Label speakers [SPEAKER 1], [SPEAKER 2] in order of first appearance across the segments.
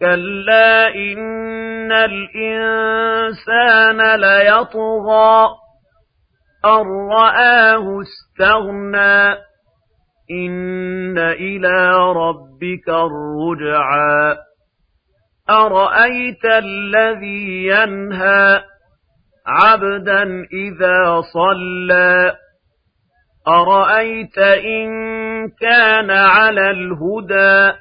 [SPEAKER 1] كلا إن الإنسان ليطغى أن رآه استغنى إن إلى ربك الرجعى أرأيت الذي ينهى عبدا إذا صلى أرأيت إن كان على الهدى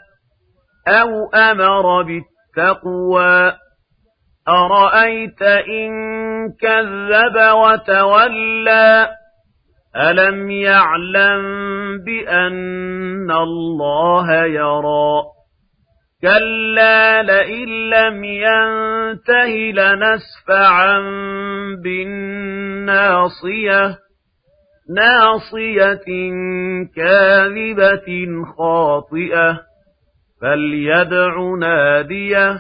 [SPEAKER 1] أو أمر بالتقوى أرأيت إن كذب وتولى ألم يعلم بأن الله يرى كلا لئن لم ينته لنسفعا بالناصية ناصية كاذبة خاطئة فليدع ناديه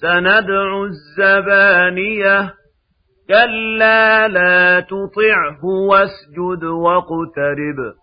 [SPEAKER 1] سندع الزبانية كلا لا تطعه واسجد واقترب.